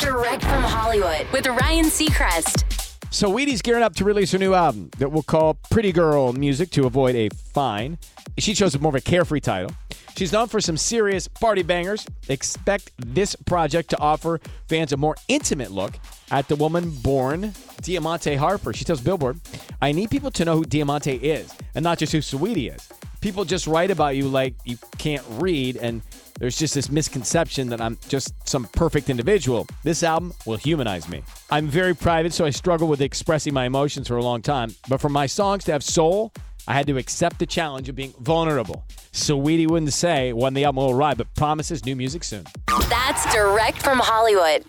Direct from Hollywood with Ryan Seacrest. Saweetie's gearing up to release her new album that we'll call Pretty Girl Music to avoid a fine. She chose a more of a carefree title. She's known for some serious party bangers. Expect this project to offer fans a more intimate look at the woman born Diamonté Harper. She tells Billboard, I need people to know who Diamonté is and not just who Saweetie is. People just write about you like you can't read, and there's just this misconception that I'm just some perfect individual. This album will humanize me. I'm very private, so I struggle with expressing my emotions for a long time. But for my songs to have soul, I had to accept the challenge of being vulnerable. Saweetie wouldn't say when the album will arrive, but promises new music soon. That's direct from Hollywood.